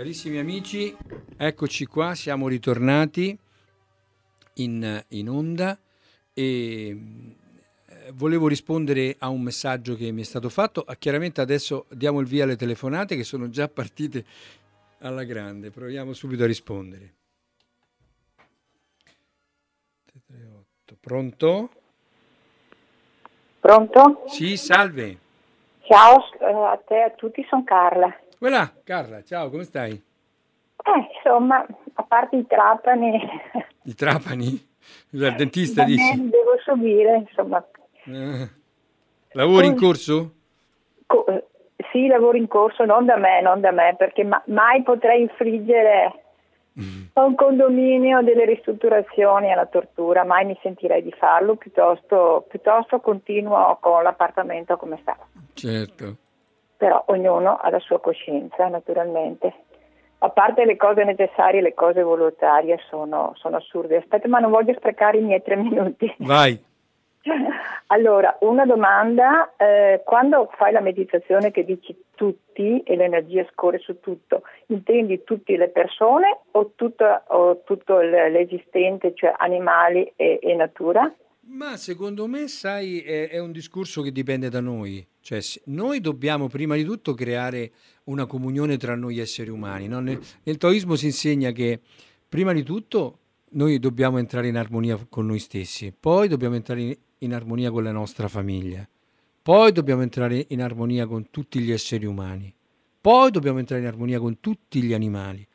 Carissimi amici, eccoci qua, siamo ritornati in, in onda e eh, volevo rispondere a un messaggio che mi è stato fatto. Ah, chiaramente adesso diamo il via alle telefonate che sono già partite alla grande. Proviamo subito a rispondere. Pronto? Pronto? Sì, salve. Ciao eh, a te e a tutti, sono Carla. Quella, Carla, ciao, come stai? Eh, insomma, a parte i trapani... I trapani? Il dentista dici? Devo subire, insomma. Eh. Lavori in corso? Co- sì, lavoro in corso, non da me, non da me, perché ma- mai potrei infliggere mm. a un condominio delle ristrutturazioni alla tortura, mai mi sentirei di farlo, piuttosto, piuttosto continuo con l'appartamento come sta. Certo. Però ognuno ha la sua coscienza, naturalmente. A parte le cose necessarie, le cose volontarie sono, sono assurde. Aspetta, ma non voglio sprecare i miei tre minuti. Vai. Allora, una domanda, eh, quando fai la meditazione che dici tutti e l'energia scorre su tutto, intendi tutte le persone o tutto, o tutto l'esistente, cioè animali e, e, natura? Ma secondo me, sai, è, è, un discorso che dipende da noi. Cioè, noi dobbiamo prima di tutto creare una comunione tra noi esseri umani. No? Nel, nel taoismo si insegna che prima di tutto noi dobbiamo entrare in armonia con noi stessi, poi dobbiamo entrare in, in armonia con la nostra famiglia, poi dobbiamo entrare in armonia con tutti gli esseri umani, poi dobbiamo entrare in armonia con tutti gli animali,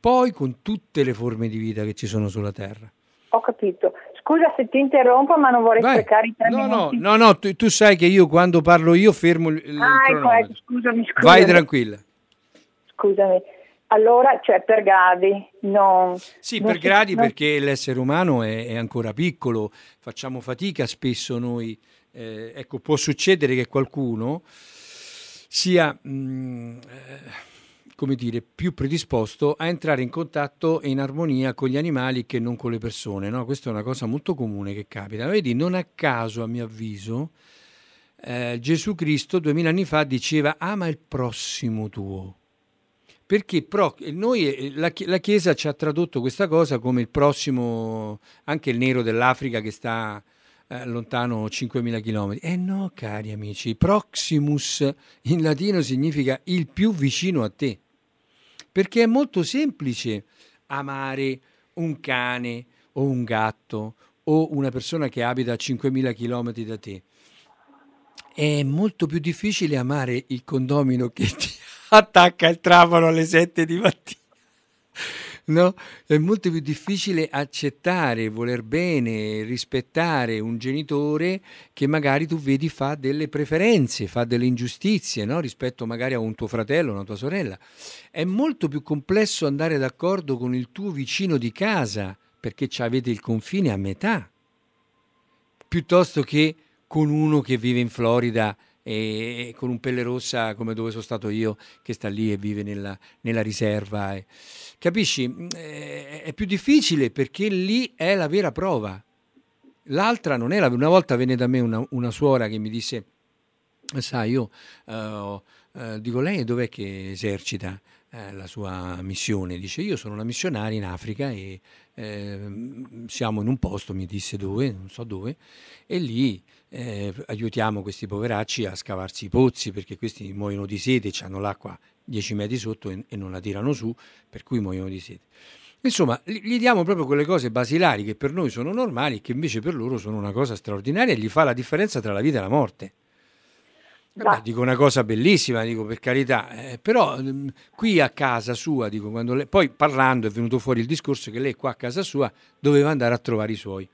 poi con tutte le forme di vita che ci sono sulla Terra. Ho capito. Scusa se ti interrompo, ma non vorrei Vai. sprecare i tre no. No, no, no, tu, tu, sai che io quando parlo io fermo il, il ah, ecco, ecco, scusami, scusami. Vai tranquilla. Scusami. Allora, cioè per gradi, non... Sì, non per gradi non... perché l'essere umano è, è, ancora piccolo, facciamo fatica spesso noi, eh, ecco, può succedere che qualcuno sia, mh, mm, eh, come dire, più predisposto a entrare in contatto e in armonia con gli animali che non con le persone, no? Questa è una cosa molto comune che capita. Vedi, non a caso, a mio avviso, eh, Gesù Cristo duemila anni fa diceva ama il prossimo tuo perché pro, noi, eh, la, la, Chiesa ci ha tradotto questa cosa come il prossimo, anche il nero dell'Africa che sta eh, lontano 5.000 km. Eh no, cari amici, proximus in latino significa il più vicino a te, perché è molto semplice amare un cane o un gatto o una persona che abita a 5.000 km da te. È molto più difficile amare il condomino che ti attacca il trapano alle 7 di mattina. No? È molto più difficile accettare, voler bene, rispettare un genitore che magari tu vedi fa delle preferenze, fa delle ingiustizie no? rispetto magari a un tuo fratello, una tua sorella. È molto più complesso andare d'accordo con il tuo vicino di casa perché avete il confine a metà, piuttosto che con uno che vive in Florida e con un pelle rossa come dove sono stato io che sta lì e vive nella, nella riserva. E, capisci? Mm, è più difficile perché lì è la vera prova. L'altra non è la Una volta venne da me una, una suora che mi disse, sai, io uh, uh, dico, lei dov'è che esercita? Eh, la sua missione. Dice: Io sono una missionaria in Africa e eh, siamo in un posto, mi disse dove, non so dove, e lì eh, aiutiamo questi poveracci a scavarsi i pozzi perché questi muoiono di sete, hanno l'acqua 10 metri sotto e, e non la tirano su, per cui muoiono di sete. Insomma, gli diamo proprio quelle cose basilari che per noi sono normali e che invece per loro sono una cosa straordinaria e gli fa la differenza tra la vita e la morte. Vabbè, dico una cosa bellissima, dico per carità, eh, però ehm, qui a casa sua, dico, lei, poi parlando è venuto fuori il discorso che lei qua a casa sua doveva andare a trovare i suoi.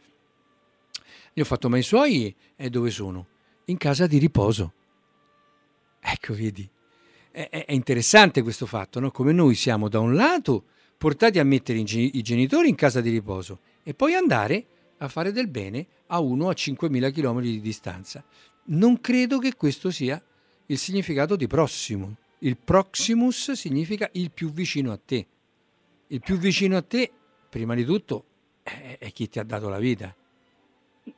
Gli ho fatto, ma i suoi e dove sono? In casa di riposo. Ecco, vedi, è, è interessante questo fatto, no? come noi siamo da un lato portati a mettere i genitori in casa di riposo e poi andare a fare del bene a uno a 5.000 km di distanza. Non credo che questo sia il significato di prossimo. Il proximus significa il più vicino a te. Il più vicino a te, prima di tutto, è chi ti ha dato la vita.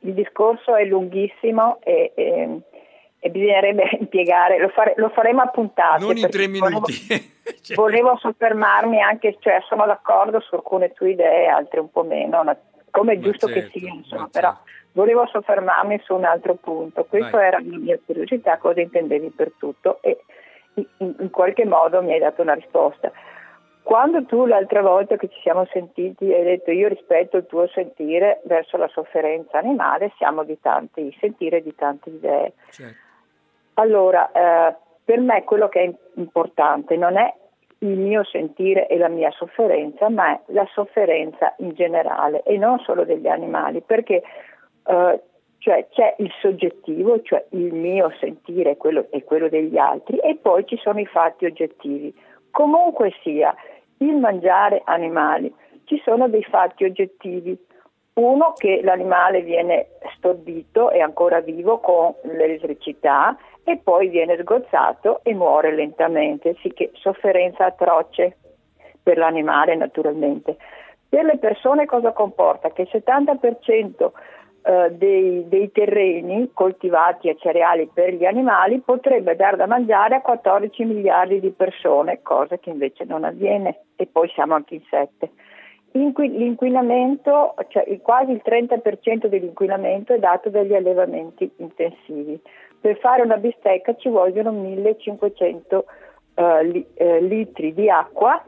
Il discorso è lunghissimo e, e, e bisognerebbe impiegare, lo, fare, lo, faremo a puntate. Non in tre minuti. volevo soffermarmi anche, cioè sono d'accordo su alcune tue idee, altre un po' meno, come è giusto certo, che sia, insomma, però certo. volevo soffermarmi su un altro punto. Questa era la mia curiosità, cosa intendevi per tutto e in, in qualche modo mi hai dato una risposta. Quando tu l'altra volta che ci siamo sentiti hai detto io rispetto il tuo sentire verso la sofferenza animale, siamo di tanti sentire di tante idee. Certo. Allora, eh, per me quello che è importante non è il mio sentire e la mia sofferenza, ma è la sofferenza in generale e non solo degli animali, perché eh, cioè c'è il soggettivo, cioè il mio sentire quello, e quello degli altri, e poi ci sono i fatti oggettivi. Comunque sia, il mangiare animali, ci sono dei fatti oggettivi. Uno che l'animale viene stordito, è ancora vivo con l'elettricità e poi viene sgozzato e muore lentamente, sì che sofferenza atroce per l'animale naturalmente. Per le persone cosa comporta? Che il 70% eh, dei, dei, terreni coltivati a cereali per gli animali potrebbe dar da mangiare a 14 miliardi di persone, cosa che invece non avviene e poi siamo anche in 7. L'inquinamento, cioè quasi il 30% dell'inquinamento è dato dagli allevamenti intensivi. Per fare una bistecca ci vogliono 1500 uh, li, uh, litri di acqua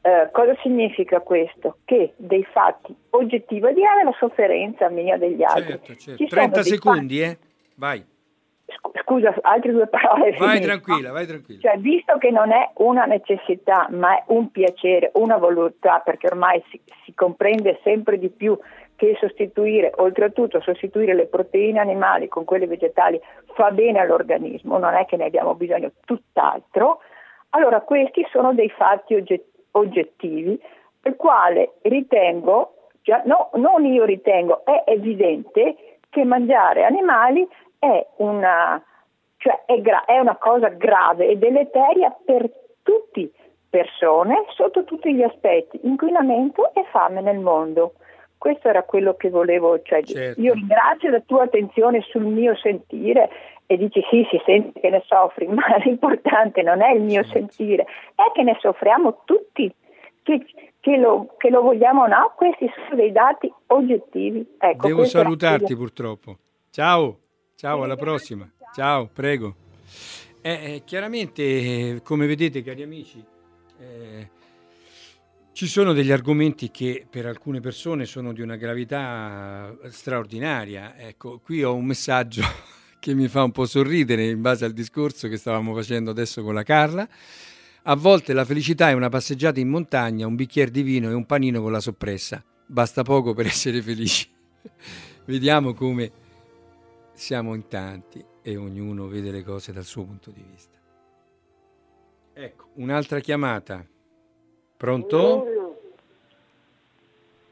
eh, cosa significa questo? Che dei fatti oggettivi, al di là della sofferenza mia degli altri. Certo, certo. 30 secondi, fatti... eh? Vai. Scusa, altre due parole. Vai tranquilla, vai tranquilla. Cioè, visto che non è una necessità, ma è un piacere, una volontà, perché ormai si, si comprende sempre di più che sostituire, oltretutto sostituire le proteine animali con quelle vegetali fa bene all'organismo, non è che ne abbiamo bisogno, tutt'altro. Allora, questi sono dei fatti oggettivi oggettivi, per quale ritengo, cioè, no, non io ritengo, è evidente che mangiare animali è una, cioè è, gra- è una cosa grave e deleteria per tutti persone sotto tutti gli aspetti, inquinamento e fame nel mondo. Questo era quello che volevo, cioè, certo. io ringrazio la tua attenzione sul mio sentire e dici sì, si sente che ne soffri, ma l'importante non è il mio sentire, è che ne soffriamo tutti, che, che, lo, che lo, vogliamo o no, questi sono dei dati oggettivi. Ecco, Devo salutarti purtroppo. Ciao, ciao, alla prossima. Ciao, prego. Eh, eh, chiaramente, come vedete cari amici, eh, ci sono degli argomenti che per alcune persone sono di una gravità straordinaria. Ecco, qui ho un messaggio che mi fa un po' sorridere in base al discorso che stavamo facendo adesso con la Carla. A volte la felicità è una passeggiata in montagna, un bicchiere di vino e un panino con la soppressa. Basta poco per essere felici. Vediamo come siamo in tanti e ognuno vede le cose dal suo punto di vista. Ecco, un'altra chiamata. Pronto?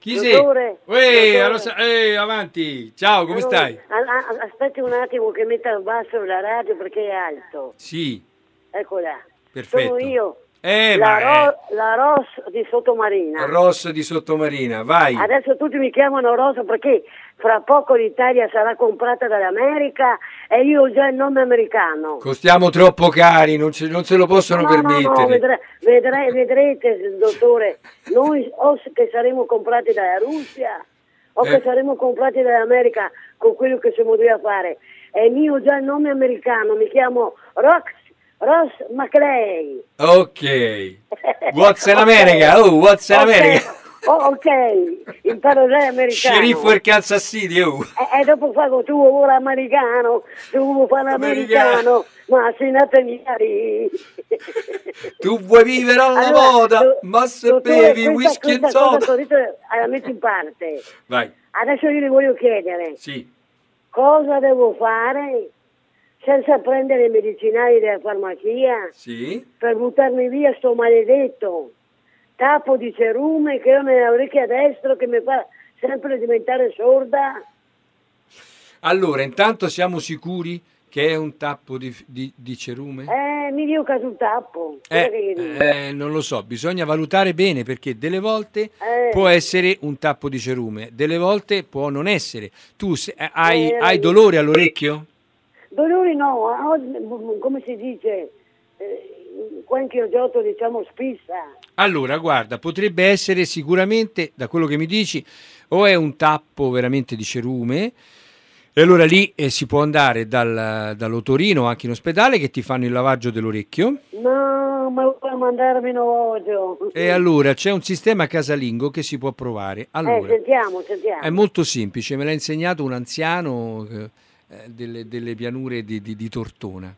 Chi sei? Uè, allora, eh, avanti, ciao, come allora, stai? Aspetti un attimo che metta al basso la radio perché è alto. Sì. Eccola. Perfetto. Sono io. Eh, la, ro- la Ross di Sottomarina. Ross di Sottomarina, vai. Adesso tutti mi chiamano Ross perché fra poco l'Italia sarà comprata dall'America e io ho già il nome americano. Costiamo troppo cari, non, ce, non se lo possono no, permettere. No, no, vedre, vedre, vedrete, dottore, noi o che saremo comprati dalla Russia o eh. che saremo comprati dall'America con quello che si poteva fare. E io ho già il nome americano, mi chiamo Rox Ross McLean. Ok. What's in America? Oh, what's in okay. America? Oh, ok, imparo già americano. Sceriffo del Kansas City, oh. E, e dopo faccio tu ora americano, tu fai l'americano, ma sei nato ieri. Tu vuoi vivere alla allora, moda, do, ma se bevi whisky e soda. La metto in parte. Vai. Adesso io le voglio chiedere. Sì. Cosa devo fare senza prendere i medicinali della farmacia sì. per buttarmi via sto maledetto tappo di cerume che ho nella orecchia destra che mi fa sempre diventare sorda. Allora, intanto siamo sicuri che è un tappo di, di, di cerume? Eh, mi dica sul tappo. Eh, eh, non lo so, bisogna valutare bene perché delle volte eh. può essere un tappo di cerume, delle volte può non essere. Tu se, eh, hai, hai dolore all'orecchio? Dolori no, come si dice? Eh, eh, qualche giotto diciamo spissa. Allora, guarda, potrebbe essere sicuramente, da quello che mi dici, o è un tappo veramente di cerume, e allora lì eh, si può andare dal, dall'otorino anche in ospedale che ti fanno il lavaggio dell'orecchio. No, ma vuoi mandarmi un odio. E allora c'è un sistema casalingo che si può provare. Allora, eh, sentiamo, sentiamo. È molto semplice, me l'ha insegnato un anziano eh, delle, delle, pianure di, di, di Tortona.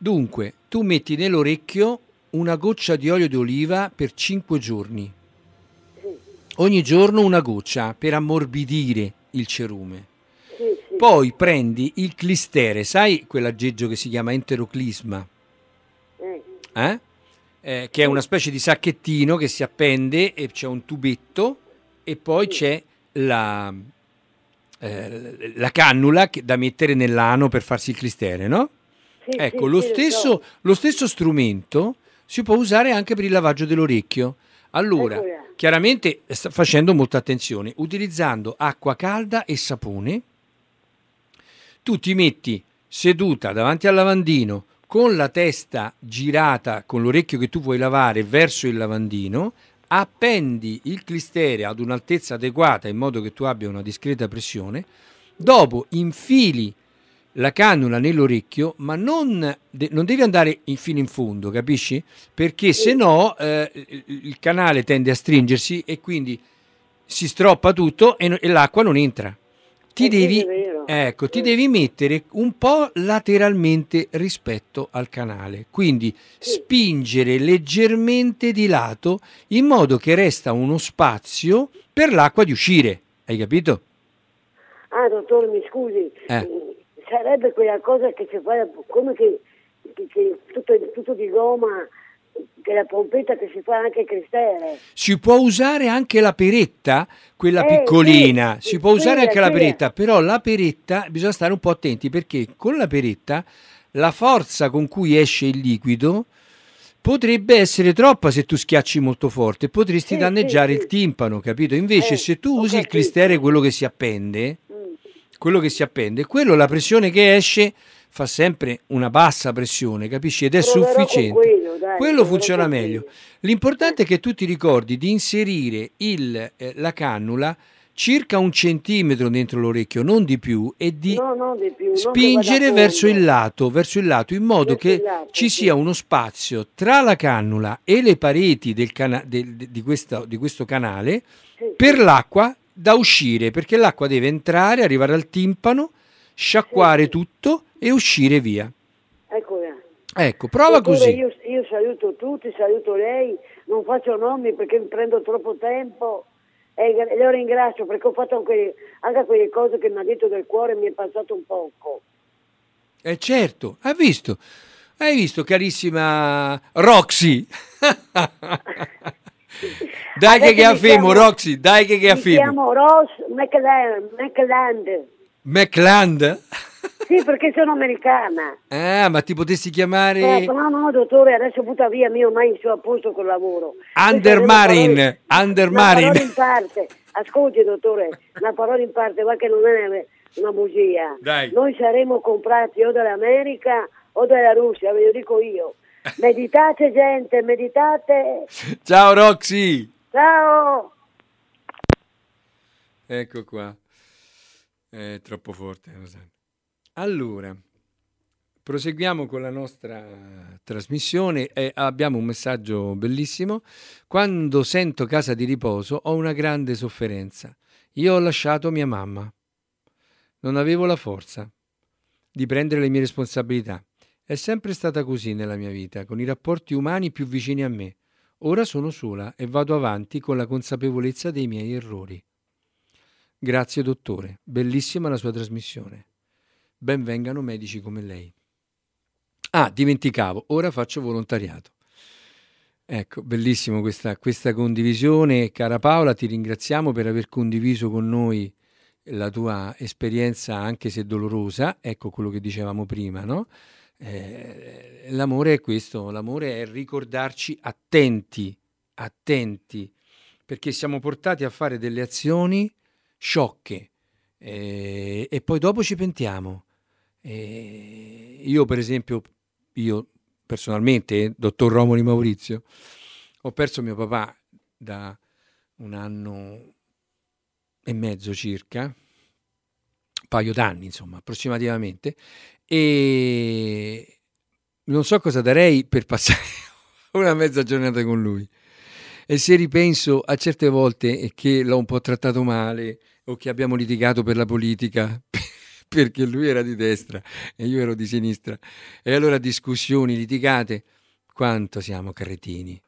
Dunque, tu metti nell'orecchio una goccia di olio di oliva per 5 giorni. Ogni giorno una goccia per ammorbidire il cerume. Poi prendi il clistere, sai quell'aggeggio che si chiama enteroclisma? Eh? Eh, che è una specie di sacchettino che si appende e c'è un tubetto e poi c'è la, eh, la cannula da mettere nell'ano per farsi il clistere, no? Sì, ecco, sì, lo, stesso, lo, so. lo stesso strumento si può usare anche per il lavaggio dell'orecchio. Allora, chiaramente facendo molta attenzione, utilizzando acqua calda e sapone, tu ti metti seduta davanti al lavandino con la testa girata con l'orecchio che tu vuoi lavare verso il lavandino, appendi il clistere ad un'altezza adeguata in modo che tu abbia una discreta pressione, dopo infili la cannula nell'orecchio, ma non, de- non devi andare in fino in fondo, capisci? Perché se no eh, il canale tende a stringersi e quindi si stroppa tutto e, e l'acqua non entra. Ti Eh, devi, ecco, ti Sì. devi mettere un po' lateralmente rispetto al canale, quindi spingere leggermente di lato in modo che resta uno spazio per l'acqua di uscire. Hai capito? Ah, dottore, mi scusi, Eh. Sarebbe quella cosa che si fa, come che, che- che tutto, tutto di gomma, che la pompetta che si fa anche cristere. Si può usare anche la peretta, quella Eh, piccolina, sì, si può usare quella, anche la peretta, però la peretta bisogna stare un po' attenti perché con la peretta la forza con cui esce il liquido potrebbe essere troppa se tu schiacci molto forte, potresti Sì, danneggiare sì, il sì. timpano, capito? Invece Eh, se tu usi il capito. clistere, quello che si appende. Quello che si appende, quello la pressione che esce fa sempre una bassa pressione, capisci? Ed è Proverò sufficiente. quello, dai, quello funziona meglio. L'importante è che tu ti ricordi di inserire il, eh, la cannula circa un centimetro dentro l'orecchio, non di più, e di No, no, di più. spingere verso il lato, verso il lato, in modo Verso che lato, ci sì. sia uno spazio tra la cannula e le pareti del cana- del- de- di, questa- di questo canale Sì, per l'acqua da uscire, perché l'acqua deve entrare, arrivare al timpano, sciacquare Sì. tutto e uscire via. Ecco, là. Ecco, prova Dottore, così. Io, io saluto tutti, saluto lei, non faccio nomi perché mi prendo troppo tempo e le ringrazio perché ho fatto anche, anche quelle cose che mi ha detto del cuore mi è passato un poco. Eh certo, hai visto? Hai visto, carissima Roxy? dai che che Roxy, dai che che Mi chiamo Ross McLand, McLand. McLand? Sì, perché sono americana. Ah, ma ti potessi chiamare Eh, no, no, dottore, adesso butta via, mio mai sono a posto col lavoro. Undermarin, Undermarin. Una parola in parte, ascolti dottore, una parola in parte, va che non è una bugia. Dai. Noi saremo comprati o dall'America o dalla Russia, ve lo dico io. Meditate gente, meditate. Ciao Roxy. Ciao! Ecco qua. È troppo forte. sai. Allora, proseguiamo con la nostra trasmissione e abbiamo un messaggio bellissimo. Quando sento casa di riposo ho una grande sofferenza. Io ho lasciato mia mamma. Non avevo la forza di prendere le mie responsabilità. È sempre stata così nella mia vita, con i rapporti umani più vicini a me. Ora sono sola e vado avanti con la consapevolezza dei miei errori. Grazie dottore, bellissima la sua trasmissione. Ben vengano medici come lei. Ah, dimenticavo, ora faccio volontariato. Ecco, bellissimo questa, questa condivisione. Cara Paola, ti ringraziamo per aver condiviso con noi la tua esperienza, anche se dolorosa. Ecco quello che dicevamo prima, no? Eh, l'amore è questo, l'amore è ricordarci attenti, attenti, perché siamo portati a fare delle azioni sciocche eh, e poi dopo ci pentiamo. Eh, io per esempio, io personalmente, dottor Romoli Maurizio, ho perso mio papà da un anno e mezzo circa, un paio d'anni insomma, approssimativamente, e non so cosa darei per passare una mezza giornata con lui. E se ripenso a certe volte che l'ho un po' trattato male o che abbiamo litigato per la politica, perché lui era di destra e io ero di sinistra, e allora discussioni, litigate, quanto siamo cretini.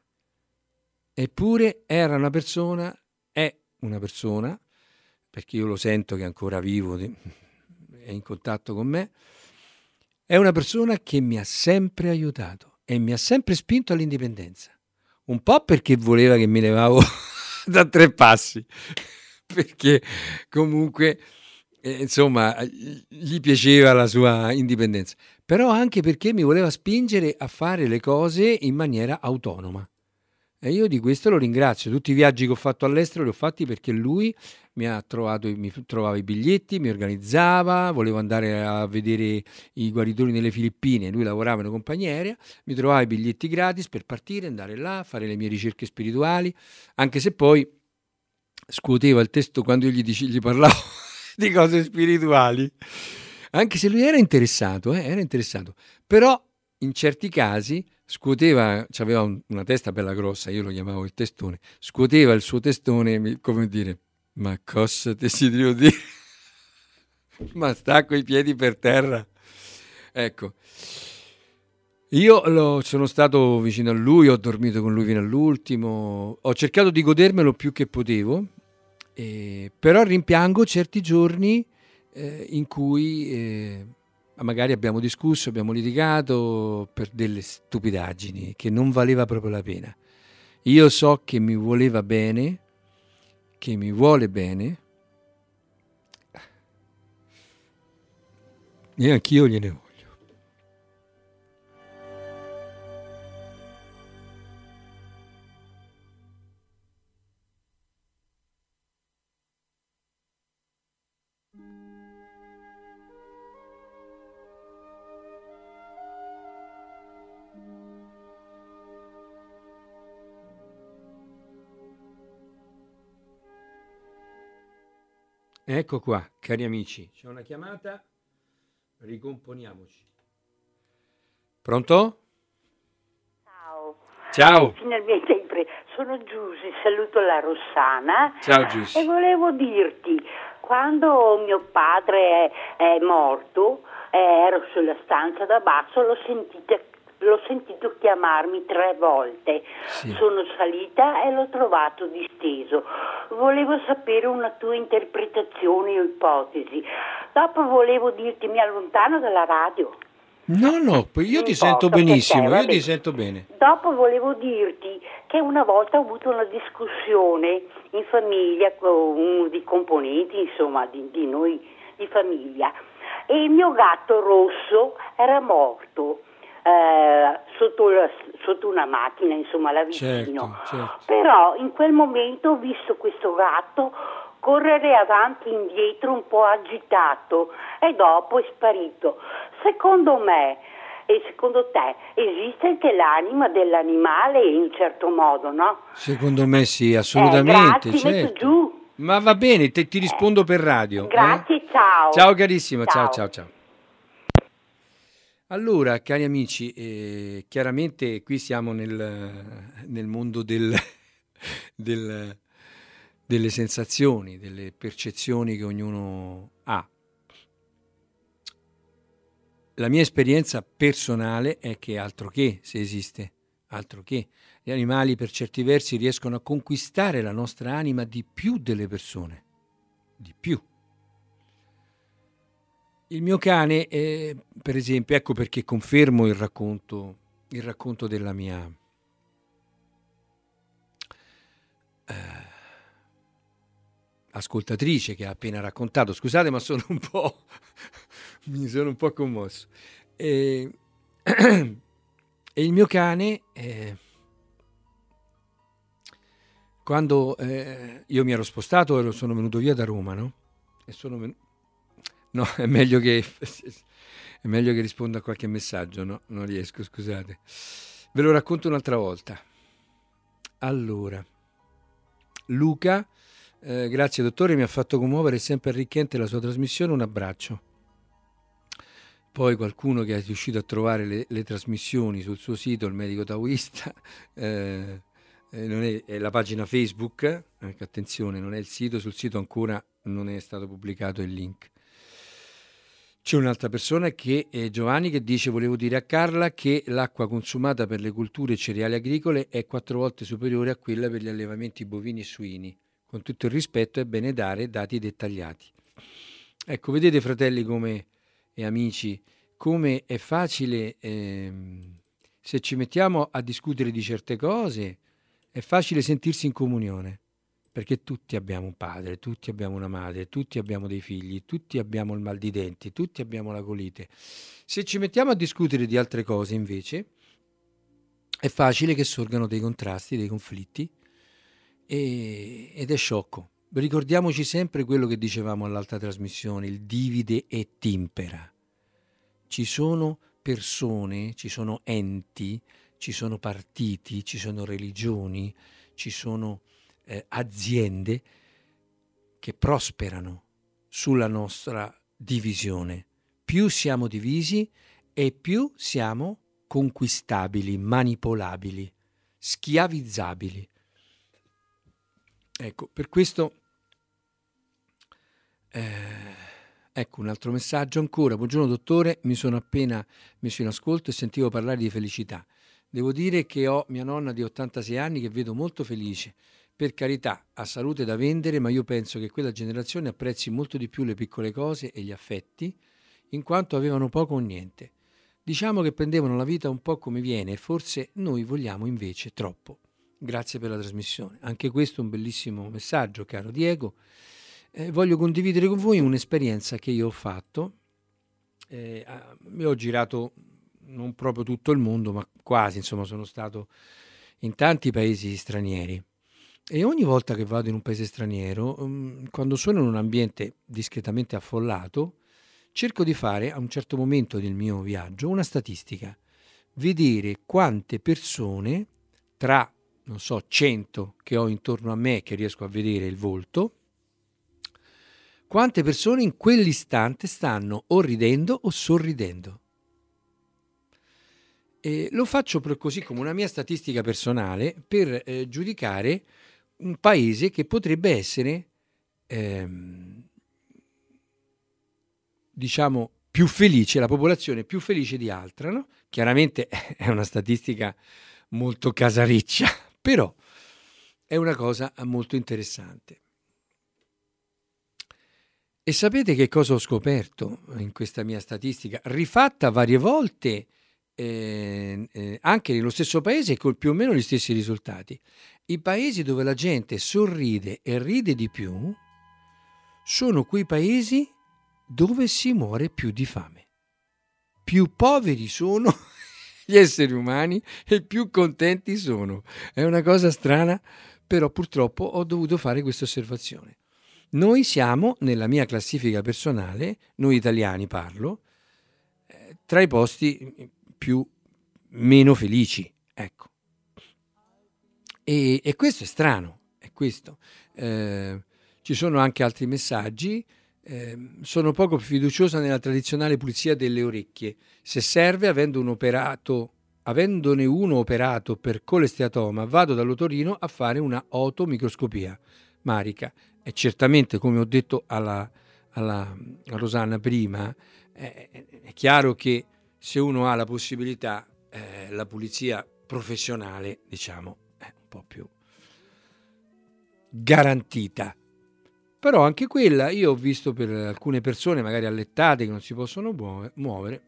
Eppure era una persona, è una persona, perché io lo sento che è ancora vivo, è in contatto con me, è una persona che mi ha sempre aiutato e mi ha sempre spinto all'indipendenza. Un po' perché voleva che mi levavo da tre passi, perché comunque eh, insomma gli piaceva la sua indipendenza, però anche perché mi voleva spingere a fare le cose in maniera autonoma. E io di questo lo ringrazio. Tutti i viaggi che ho fatto all'estero li ho fatti perché lui mi ha trovato, mi trovava i biglietti, mi organizzava, volevo andare a vedere i guaritori nelle Filippine, lui lavorava in una compagnia aerea, mi trovava i biglietti gratis per partire, andare là, fare le mie ricerche spirituali, anche se poi scuoteva il testo quando io gli, dici, gli parlavo di cose spirituali, anche se lui era interessato, eh, era interessato, però in certi casi scuoteva, aveva un, una testa bella grossa, io lo chiamavo il testone, scuoteva il suo testone, come dire, ma cosa ti si devo dire? ma sta coi piedi per terra. Ecco, io lo, sono stato vicino a lui, ho dormito con lui fino all'ultimo, ho cercato di godermelo più che potevo, eh, però rimpiango certi giorni eh, in cui... Eh, magari abbiamo discusso, abbiamo litigato per delle stupidaggini che non valeva proprio la pena. Io so che mi voleva bene, che mi vuole bene, e anch'io gliene voglio. Ecco qua, cari amici, c'è una chiamata, ricomponiamoci. Pronto? Ciao. Ciao. Finalmente sono Giusy, saluto la Rossana. Ciao Giusy. E volevo dirti, quando mio padre è, è morto, eh, ero sulla stanza da basso, l'ho sentita l'ho sentito chiamarmi tre volte. Sì. Sono salita e l'ho trovato disteso. Volevo sapere una tua interpretazione o ipotesi. Dopo volevo dirti mi allontano dalla radio. No, no, io ti sento benissimo, te, io ti sento bene. Dopo volevo dirti che una volta ho avuto una discussione in famiglia con uno dei componenti, insomma, di, di noi di famiglia e il mio gatto rosso era morto eh, sotto, sotto, una macchina, insomma, là vicino. Certo, certo. Però in quel momento ho visto questo gatto correre avanti e indietro un po' agitato e dopo è sparito. Secondo me e secondo te esiste anche l'anima dell'animale in un certo modo, no? Secondo me sì, assolutamente. Eh, grazie, certo. giù. Ma va bene, te, ti rispondo eh. per radio. Grazie, eh? ciao. Ciao carissima, ciao ciao ciao. Allora, cari amici, eh, chiaramente qui siamo nel, nel mondo del, del, delle sensazioni, delle percezioni che ognuno ha. La mia esperienza personale è che altro che, se esiste, altro che. Gli animali per certi versi riescono a conquistare la nostra anima di più delle persone, di più. Il mio cane, è, per esempio, ecco perché confermo il racconto, il racconto della mia eh, ascoltatrice che ha appena raccontato. Scusate, ma sono un po', mi sono un po' commosso. E, e il mio cane, eh, quando eh, io mi ero spostato, sono venuto via da Roma, no? E sono venuto No, è meglio che, è meglio che risponda a qualche messaggio, no? Non riesco, scusate. Ve lo racconto un'altra volta. Allora, Luca, eh, grazie dottore, mi ha fatto commuovere, è sempre arricchente la sua trasmissione, un abbraccio. Poi qualcuno che è riuscito a trovare le, le trasmissioni sul suo sito, il medico taoista, eh, eh, è, è, la pagina Facebook, eh, attenzione, non è il sito, sul sito ancora non è stato pubblicato il link. C'è un'altra persona che è Giovanni che dice volevo dire a Carla che l'acqua consumata per le culture cereali agricole è quattro volte superiore a quella per gli allevamenti bovini e suini. Con tutto il rispetto è bene dare dati dettagliati. Ecco, vedete fratelli come, e amici, come è facile, ehm, se ci mettiamo a discutere di certe cose, è facile sentirsi in comunione perché tutti abbiamo un padre, tutti abbiamo una madre, tutti abbiamo dei figli, tutti abbiamo il mal di denti, tutti abbiamo la colite. Se ci mettiamo a discutere di altre cose, invece, è facile che sorgano dei contrasti, dei conflitti e, ed è sciocco. Ricordiamoci sempre quello che dicevamo all'altra trasmissione, il divide e timpera. Ci sono persone, ci sono enti, ci sono partiti, ci sono religioni, ci sono eh, aziende che prosperano sulla nostra divisione. Più siamo divisi e più siamo conquistabili, manipolabili, schiavizzabili. Ecco, per questo... Eh, ecco un altro messaggio ancora. Buongiorno dottore, mi sono appena messo in ascolto e sentivo parlare di felicità. Devo dire che ho mia nonna di 86 anni che vedo molto felice per carità, ha salute da vendere, ma io penso che quella generazione apprezzi molto di più le piccole cose e gli affetti, in quanto avevano poco o niente. Diciamo che prendevano la vita un po' come viene e forse noi vogliamo invece troppo. Grazie per la trasmissione. Anche questo è un bellissimo messaggio, caro Diego. Eh, voglio condividere con voi un'esperienza che io ho fatto. Eh, io ho girato non proprio tutto il mondo, ma quasi, insomma, sono stato in tanti paesi stranieri. E ogni volta che vado in un paese straniero, um, quando sono in un ambiente discretamente affollato, cerco di fare a un certo momento del mio viaggio una statistica, vedere quante persone tra, non so, 100 che ho intorno a me che riesco a vedere il volto, quante persone in quell'istante stanno o ridendo o sorridendo. E lo faccio così come una mia statistica personale per eh, giudicare un paese che potrebbe essere, ehm, diciamo, più felice, la popolazione più felice di altra. No? Chiaramente è una statistica molto casareccia, però è una cosa molto interessante. E sapete che cosa ho scoperto in questa mia statistica? Rifatta varie volte eh, eh, anche nello stesso paese con più o meno gli stessi risultati. I paesi dove la gente sorride e ride di più sono quei paesi dove si muore più di fame. Più poveri sono gli esseri umani e più contenti sono. È una cosa strana, però purtroppo ho dovuto fare questa osservazione. Noi siamo, nella mia classifica personale, noi italiani parlo, eh, tra i posti più meno felici. Ecco. E, e questo è strano, è questo. Eh, ci sono anche altri messaggi. Eh, sono poco fiduciosa nella tradizionale pulizia delle orecchie. Se serve, avendo un operato, avendone uno operato per colesteatoma, vado dall'otorino a fare una otomicroscopia marica. E certamente, come ho detto alla, alla a Rosanna prima, eh, è chiaro che se uno ha la possibilità, eh, la pulizia professionale, diciamo, è un po' più garantita. Però anche quella io ho visto per alcune persone, magari allettate, che non si possono muovere.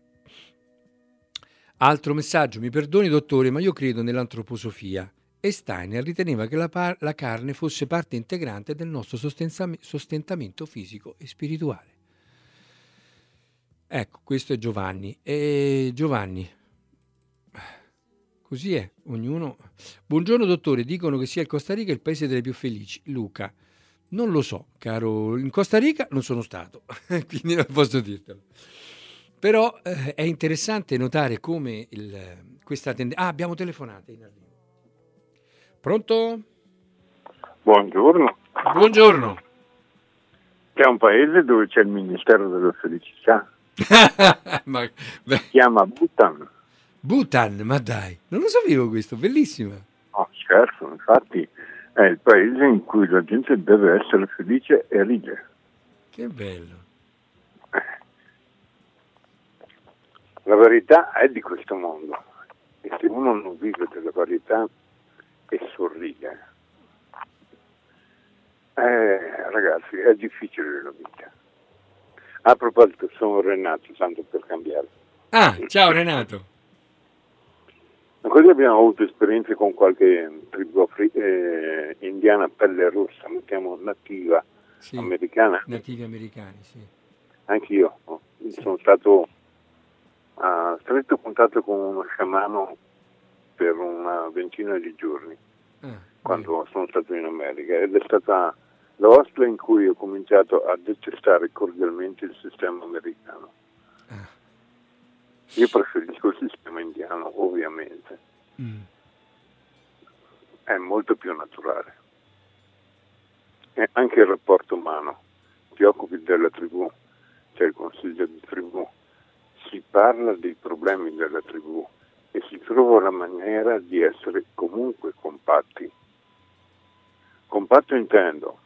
Altro messaggio, mi perdoni dottore, ma io credo nell'antroposofia e Steiner riteneva che la, par- la carne fosse parte integrante del nostro sostentamento fisico e spirituale. Ecco, questo è Giovanni. E Giovanni, così è, ognuno... Buongiorno dottore, dicono che sia il Costa Rica il paese delle più felici. Luca, Non lo so, caro. In Costa Rica non sono stato, quindi non posso dirtelo. Però eh, è interessante notare come il, questa tendenza... Ah, abbiamo telefonate in arrivo. Pronto? Buongiorno. Buongiorno. C'è un paese dove c'è il Ministero della Felicità. ma, si chiama Bhutan. Bhutan, ma dai, non lo sapevo questo, bellissima. No, scherzo, infatti è il paese in cui la gente deve essere felice e ridere. Che bello. La verità è di questo mondo e se uno non vive della verità e sorride, eh, ragazzi, è difficile la vita. A proposito, sono Renato, tanto per cambiare. Ah, ciao Renato. Così abbiamo avuto esperienze con qualche tribù eh, indiana pelle rossa, mettiamo nativa Sì, americana. nativi americani, sì. Anch'io oh, sono stato a stretto contatto con uno sciamano per una ventina di giorni Ah, quando sono stato in America ed è stata la vostra in cui ho cominciato a detestare cordialmente il sistema americano. ah, Io preferisco il sistema indiano, ovviamente, mm. è molto più naturale. E anche il rapporto umano, ti occupi della tribù, c'è il consiglio di tribù, si parla dei problemi della tribù e si trova la maniera di essere comunque compatti. Compatto intendo,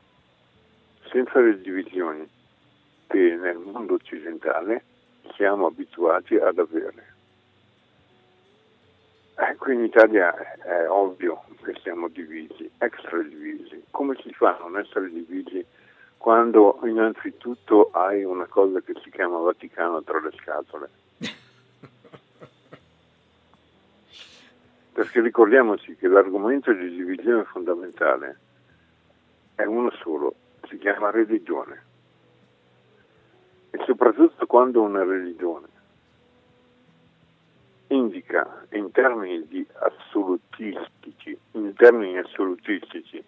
senza le divisioni che nel mondo occidentale siamo abituati ad avere. Eh, qui in Italia è ovvio che siamo divisi, extra divisi. Come si fa a non essere divisi quando innanzitutto hai una cosa che si chiama Vaticano tra le scatole? Perché ricordiamoci che l'argomento di divisione fondamentale è uno solo, si chiama religione. E soprattutto quando una religione indica in termini assolutistici, in termini assolutistici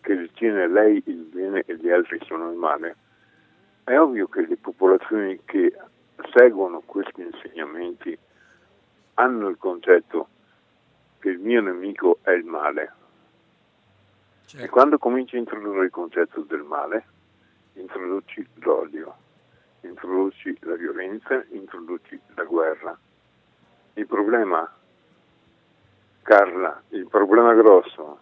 che ritiene lei il bene e gli altri sono il male, è ovvio che le popolazioni che seguono questi insegnamenti hanno il concetto che il mio nemico è il male. E Certo. quando cominci a introdurre il concetto del male, introduci l'odio, introduci la violenza, introduci la guerra. Il problema, Carla, il problema grosso,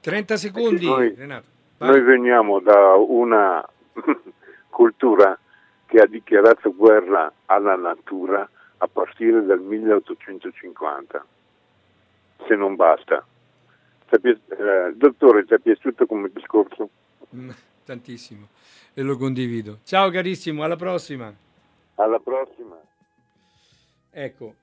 30 secondi, noi- Renato. noi veniamo da una cultura che ha dichiarato guerra alla natura a partire dal 1850, se non basta. Eh, dottore, ti è piaciuto come discorso? Mm, Tantissimo. E lo condivido. Ciao carissimo, alla prossima. Alla prossima. Ecco,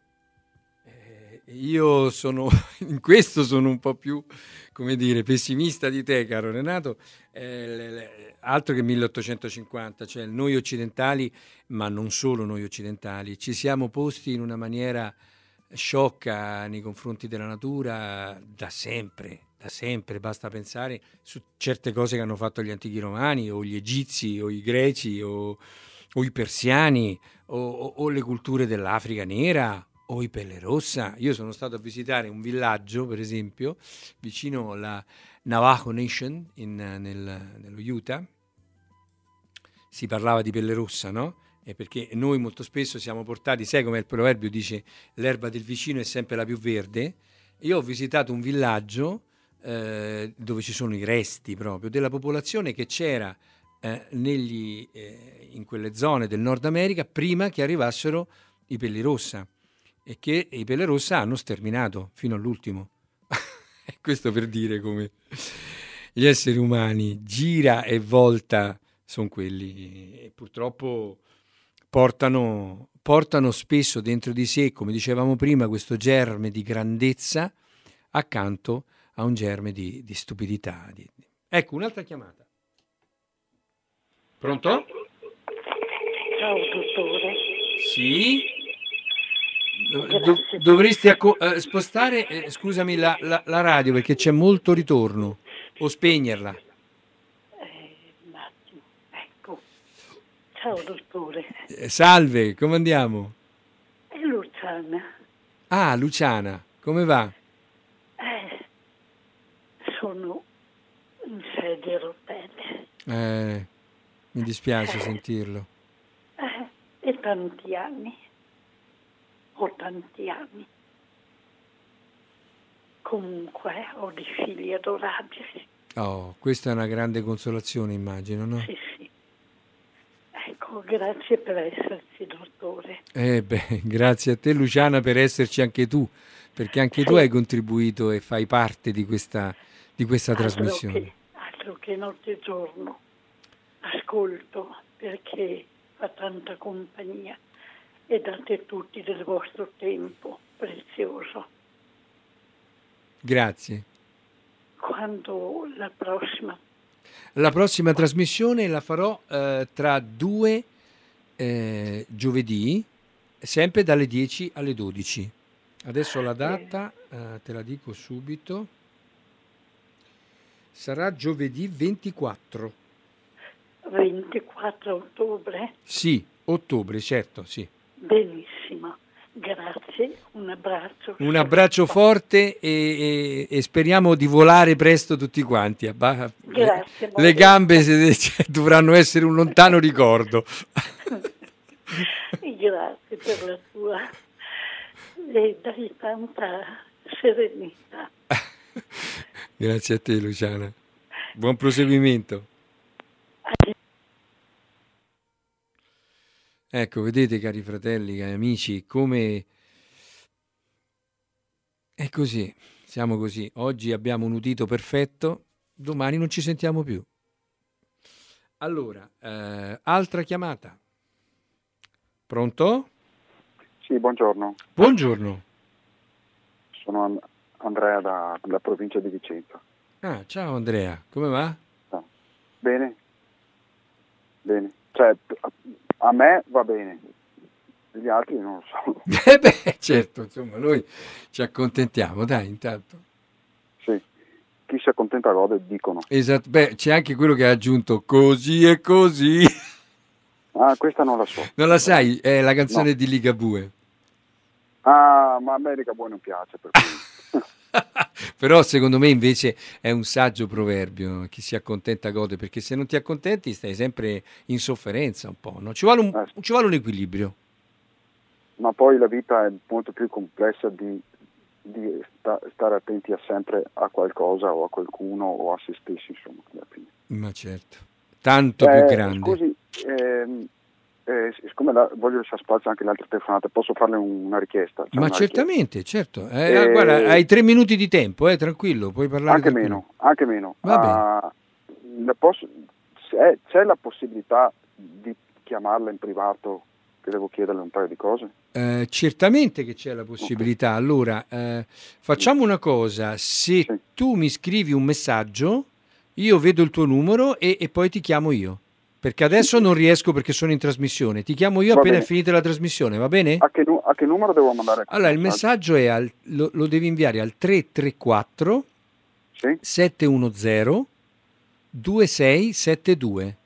eh, io sono in questo sono un po' più, come dire, pessimista di te, caro Renato. Eh, altro che 1850, cioè noi occidentali, ma non solo noi occidentali, ci siamo posti in una maniera sciocca nei confronti della natura da sempre, da sempre, basta pensare su certe cose che hanno fatto gli antichi romani o gli egizi o i greci o, o i persiani o, o- o le culture dell'Africa nera o i pelle rossa. Io sono stato a visitare un villaggio, per esempio, vicino alla Navajo Nation in, nel- nello Utah. Si parlava di pelle rossa, no? E perché noi molto spesso siamo portati, sai come il proverbio dice l'erba del vicino è sempre la più verde. Io ho visitato un villaggio eh, dove ci sono i resti proprio della popolazione che c'era eh, negli, eh, in quelle zone del Nord America prima che arrivassero i pelli rossa e che i pelle rossa hanno sterminato fino all'ultimo. Questo per dire come gli esseri umani gira e volta sono quelli e purtroppo portano, portano spesso dentro di sé, come dicevamo prima, questo germe di grandezza accanto a un germe di, di stupidità. di- Ecco, un'altra chiamata. Pronto? Ciao dottore. Sì? Do- dovresti acco- eh, spostare, eh, scusami, la, la- la radio perché c'è molto ritorno o spegnerla. Ciao dottore. Eh, salve, come andiamo? È Luciana. Ah, Luciana, come va? Eh, sono in sedia rotelle. Eh, mi dispiace sentirlo. Eh, e tanti anni. Ho tanti anni. Comunque ho dei figli adorabili. Oh, questa è una grande consolazione, immagino, no? Sì, sì. Ecco, grazie per esserci, dottore. Eh beh, grazie a te Luciana per esserci anche tu, perché anche Sì. tu hai contribuito e fai parte di questa, di questa Altro trasmissione. che, altro che notte e giorno. Ascolto perché fa tanta compagnia e date tutti del vostro tempo prezioso. Grazie. Quando la prossima La prossima trasmissione la farò eh, tra due eh, giovedì, sempre dalle 10 alle 12. Adesso la data, eh, te la dico subito, sarà giovedì 24. 24 ottobre, Sì, ottobre, certo, sì. benissimo. Grazie, un abbraccio. Un abbraccio forte e, e- e speriamo di volare presto tutti quanti. Grazie, Le, le gambe se- dovranno essere un lontano ricordo. Grazie per la tua e dai tanta serenità. Grazie a te Luciana. Buon proseguimento. Ecco, vedete cari fratelli, cari amici, come è così, siamo così. Oggi abbiamo un udito perfetto, domani non ci sentiamo più. Allora, eh, altra chiamata. Pronto? Sì, buongiorno. Buongiorno. Sono An- Andrea da- dalla provincia di Vicenza. Ah, ciao Andrea, come va? Bene? Bene. Cioè, a- a me va bene. Gli altri non lo so. Eh beh, certo, insomma, noi ci accontentiamo, dai, intanto. Sì. Chi si accontenta gode, dicono. Esatto, beh, c'è anche quello che ha aggiunto così e così. Ah, questa non la so. Non la sai? È la canzone No. di Ligabue. Ah, ma America Boy non piace per cui. Però secondo me invece è un saggio proverbio, chi si accontenta gode, perché se non ti accontenti stai sempre in sofferenza un po', no? Ci vuole un, ci vuole un equilibrio. ma poi la vita è molto più complessa di, di sta- stare attenti a sempre a qualcosa o a qualcuno o a se stessi, insomma. Ma certo, tanto Eh, più grande. Scusi, ehm, eh, siccome la- voglio lasciare spazio anche alle altre telefonate, posso farle una richiesta? Cioè Ma una certamente, certo. Eh, Eh, guarda, hai tre minuti di tempo, eh, tranquillo, puoi parlare Anche meno, anche meno. Va bene. Ah, posso- c'è, c'è la possibilità di chiamarla in privato che devo chiederle un paio di cose? Eh, certamente che c'è la possibilità. Allora, eh, facciamo una cosa, se tu mi scrivi un messaggio, io vedo il tuo numero e, e poi ti chiamo io. Perché adesso non riesco perché sono in trasmissione. Ti chiamo io Va appena è bene. finita la trasmissione, va bene? A che, nu- a che numero devo mandare? Allora, il messaggio è al- lo, lo devi inviare al 334 710 2672.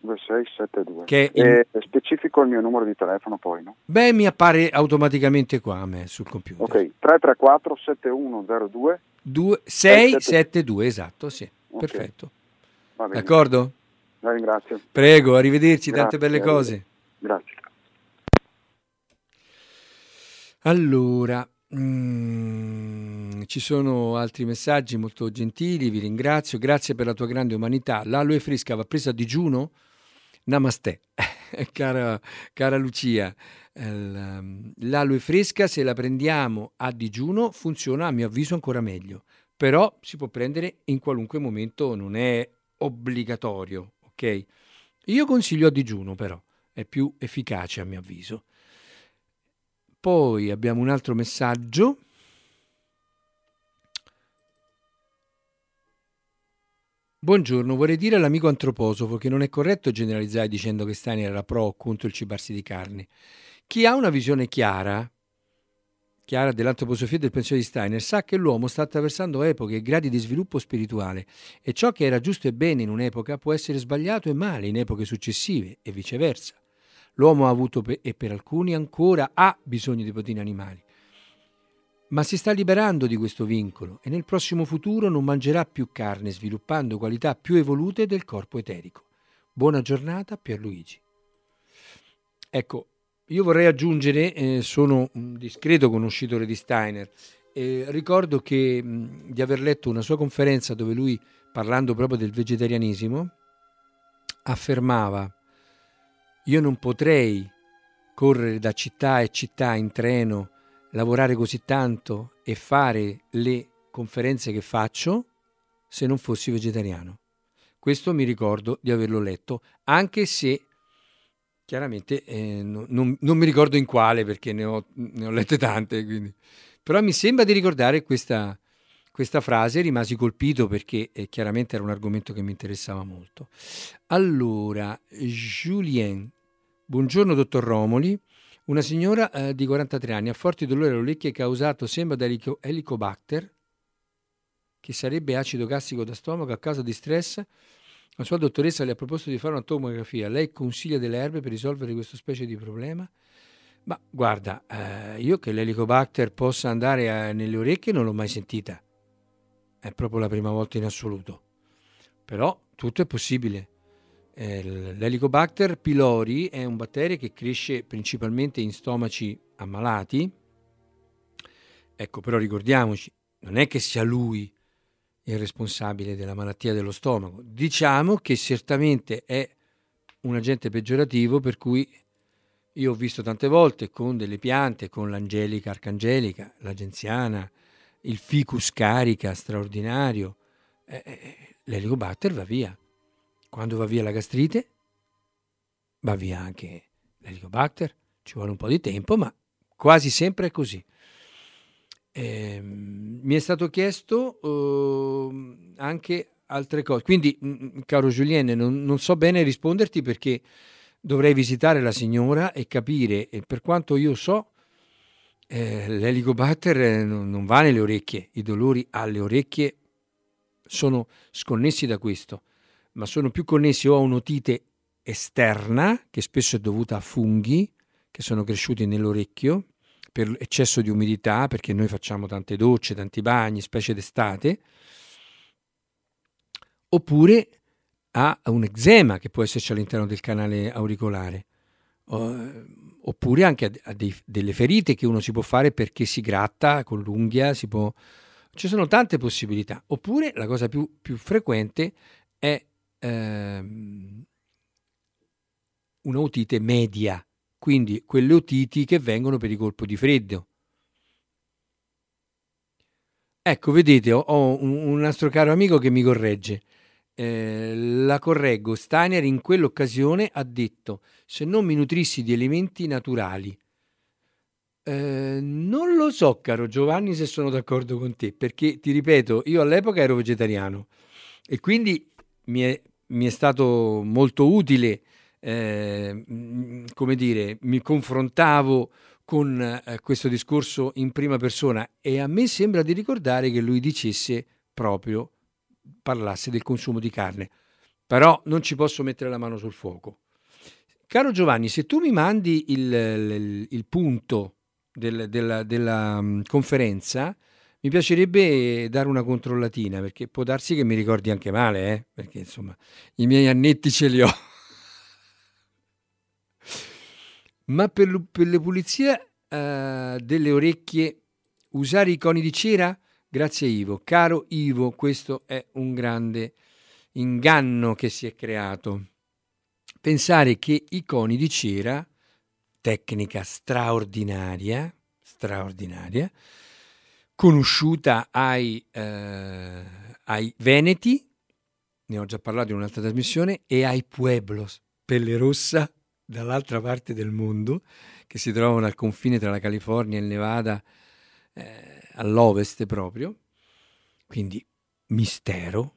2672. Che è Eh, specifico il mio numero di telefono poi, no? Beh, mi appare automaticamente qua a me sul computer. Ok, 334 7102 Due- 672, esatto, sì. Ok. Perfetto. D'accordo? La ringrazio. Prego, arrivederci, tante Grazie, belle cose. Grazie. Allora, mm, ci sono altri messaggi molto gentili, vi ringrazio, grazie per la tua grande umanità. L'aloe fresca va presa a digiuno? Namaste, cara, cara Lucia. Il, L'aloe fresca, se la prendiamo a digiuno, funziona a mio avviso ancora meglio, però si può prendere in qualunque momento, non è obbligatorio, ok? Io consiglio a digiuno, però, è più efficace a mio avviso. Poi abbiamo un altro messaggio. Buongiorno, vorrei dire all'amico antroposofo che non è corretto generalizzare dicendo che Steiner era pro o contro il cibarsi di carne. Chi ha una visione chiara Chiara dell'antroposofia e del pensiero di Steiner, sa che l'uomo sta attraversando epoche e gradi di sviluppo spirituale e ciò che era giusto e bene in un'epoca può essere sbagliato e male in epoche successive e viceversa. L'uomo ha avuto e per alcuni ancora ha bisogno di proteine animali, ma si sta liberando di questo vincolo e nel prossimo futuro non mangerà più carne sviluppando qualità più evolute del corpo eterico. Buona giornata Pierluigi. Ecco, io vorrei aggiungere, eh, sono un discreto conoscitore di Steiner, e ricordo che, mh, di aver letto una sua conferenza dove lui, parlando proprio del vegetarianesimo, affermava, io non potrei correre da città e città in treno, lavorare così tanto e fare le conferenze che faccio se non fossi vegetariano. Questo mi ricordo di averlo letto, anche se chiaramente eh, no, non, non, mi ricordo in quale perché ne ho, ne ho lette tante, quindi. però mi sembra di ricordare questa, questa frase, rimasi colpito perché eh, chiaramente era un argomento che mi interessava molto. Allora, Julien, buongiorno dottor Romoli, una signora eh, di 43 anni ha forti dolori alle orecchie causato sembra da elico- Helicobacter, che sarebbe acido gastrico da stomaco a causa di stress la sua dottoressa le ha proposto di fare una tomografia. Lei consiglia delle erbe per risolvere questo specie di problema? Ma guarda, eh, io che l'elicobacter possa andare a, nelle orecchie non l'ho mai sentita. È proprio la prima volta in assoluto. Però tutto è possibile. Eh, l'elicobacter pylori è un batterio che cresce principalmente in stomaci ammalati. Ecco, però ricordiamoci, non è che sia lui il responsabile della malattia dello stomaco. Diciamo che certamente è un agente peggiorativo per cui io ho visto tante volte con delle piante, con l'angelica arcangelica, l'agenziana, il ficus carica straordinario, eh, eh, l'elicobatter va via. Quando va via la gastrite, va via anche l'elicobatter, ci vuole un po' di tempo, ma quasi sempre è così. Eh, mi è stato chiesto uh, anche altre cose, quindi mm, caro Julien, non, non, so bene risponderti perché dovrei visitare la signora e capire, e per quanto io so, eh, l'elicobatter non, non va nelle orecchie, i dolori alle orecchie sono sconnessi da questo, ma sono più connessi o a un'otite esterna, che spesso è dovuta a funghi che sono cresciuti nell'orecchio, per eccesso di umidità, perché noi facciamo tante docce, tanti bagni, specie d'estate, oppure ha un eczema che può esserci all'interno del canale auricolare, oppure anche a delle ferite che uno si può fare perché si gratta con l'unghia, si può... ci sono tante possibilità. Oppure la cosa più, più frequente è ehm, un'otite media, quindi quelle otiti che vengono per il colpo di freddo. Ecco, vedete, ho, ho un, un nostro caro amico che mi corregge. Eh, la correggo, Steiner in quell'occasione ha detto se non mi nutrissi di elementi naturali. Eh, non lo so, caro Giovanni, se sono d'accordo con te, perché ti ripeto, io all'epoca ero vegetariano e quindi mi è, mi è stato molto utile eh, come dire, mi confrontavo con eh, questo discorso in prima persona e a me sembra di ricordare che lui dicesse proprio, parlasse del consumo di carne. Però non ci posso mettere la mano sul fuoco. Caro Giovanni, se tu mi mandi il, il, il punto del, della, della um, conferenza, mi piacerebbe dare una controllatina, perché può darsi che mi ricordi anche male, eh? perché insomma i miei annetti ce li ho. Ma per, per le pulizie uh, delle orecchie usare i coni di cera? Grazie Ivo. Caro Ivo, questo è un grande inganno che si è creato. Pensare che i coni di cera, tecnica straordinaria, straordinaria, conosciuta ai, eh, ai Veneti, ne ho già parlato in un'altra trasmissione, e ai Pueblos, Pelle Rossa, dall'altra parte del mondo, che si trovano al confine tra la California e il Nevada, eh, all'ovest proprio. Quindi mistero.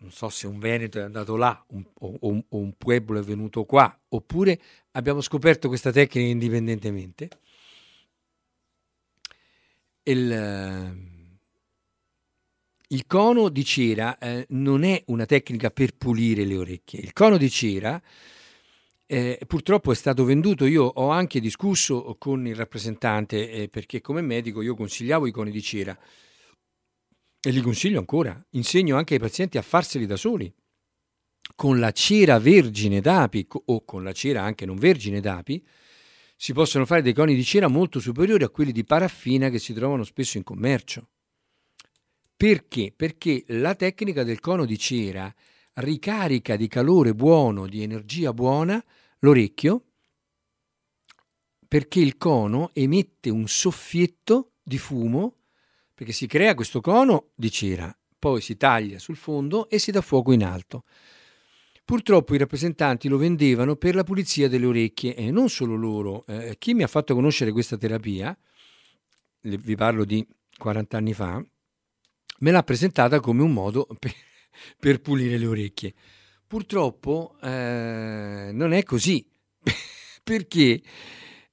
Non so se un Veneto è andato là un, o, o, un Pueblo è venuto qua, oppure abbiamo scoperto questa tecnica indipendentemente. il, il cono di cera eh, non è una tecnica per pulire le orecchie. Il cono di cera eh, purtroppo è stato venduto, io ho anche discusso con il rappresentante eh, perché come medico io consigliavo i coni di cera e li consiglio ancora, insegno anche ai pazienti a farseli da soli. Con la cera vergine d'api o con la cera anche non vergine d'api si possono fare dei coni di cera molto superiori a quelli di paraffina che si trovano spesso in commercio. Perché? Perché la tecnica del cono di cera ricarica di calore buono, di energia buona, l'orecchio, perché il cono emette un soffietto di fumo, perché si crea questo cono di cera, poi si taglia sul fondo e si dà fuoco in alto. Purtroppo i rappresentanti lo vendevano per la pulizia delle orecchie e non solo loro. Eh, chi mi ha fatto conoscere questa terapia, vi parlo di 40 anni fa, me l'ha presentata come un modo per, per pulire le orecchie. Purtroppo eh, non è così, perché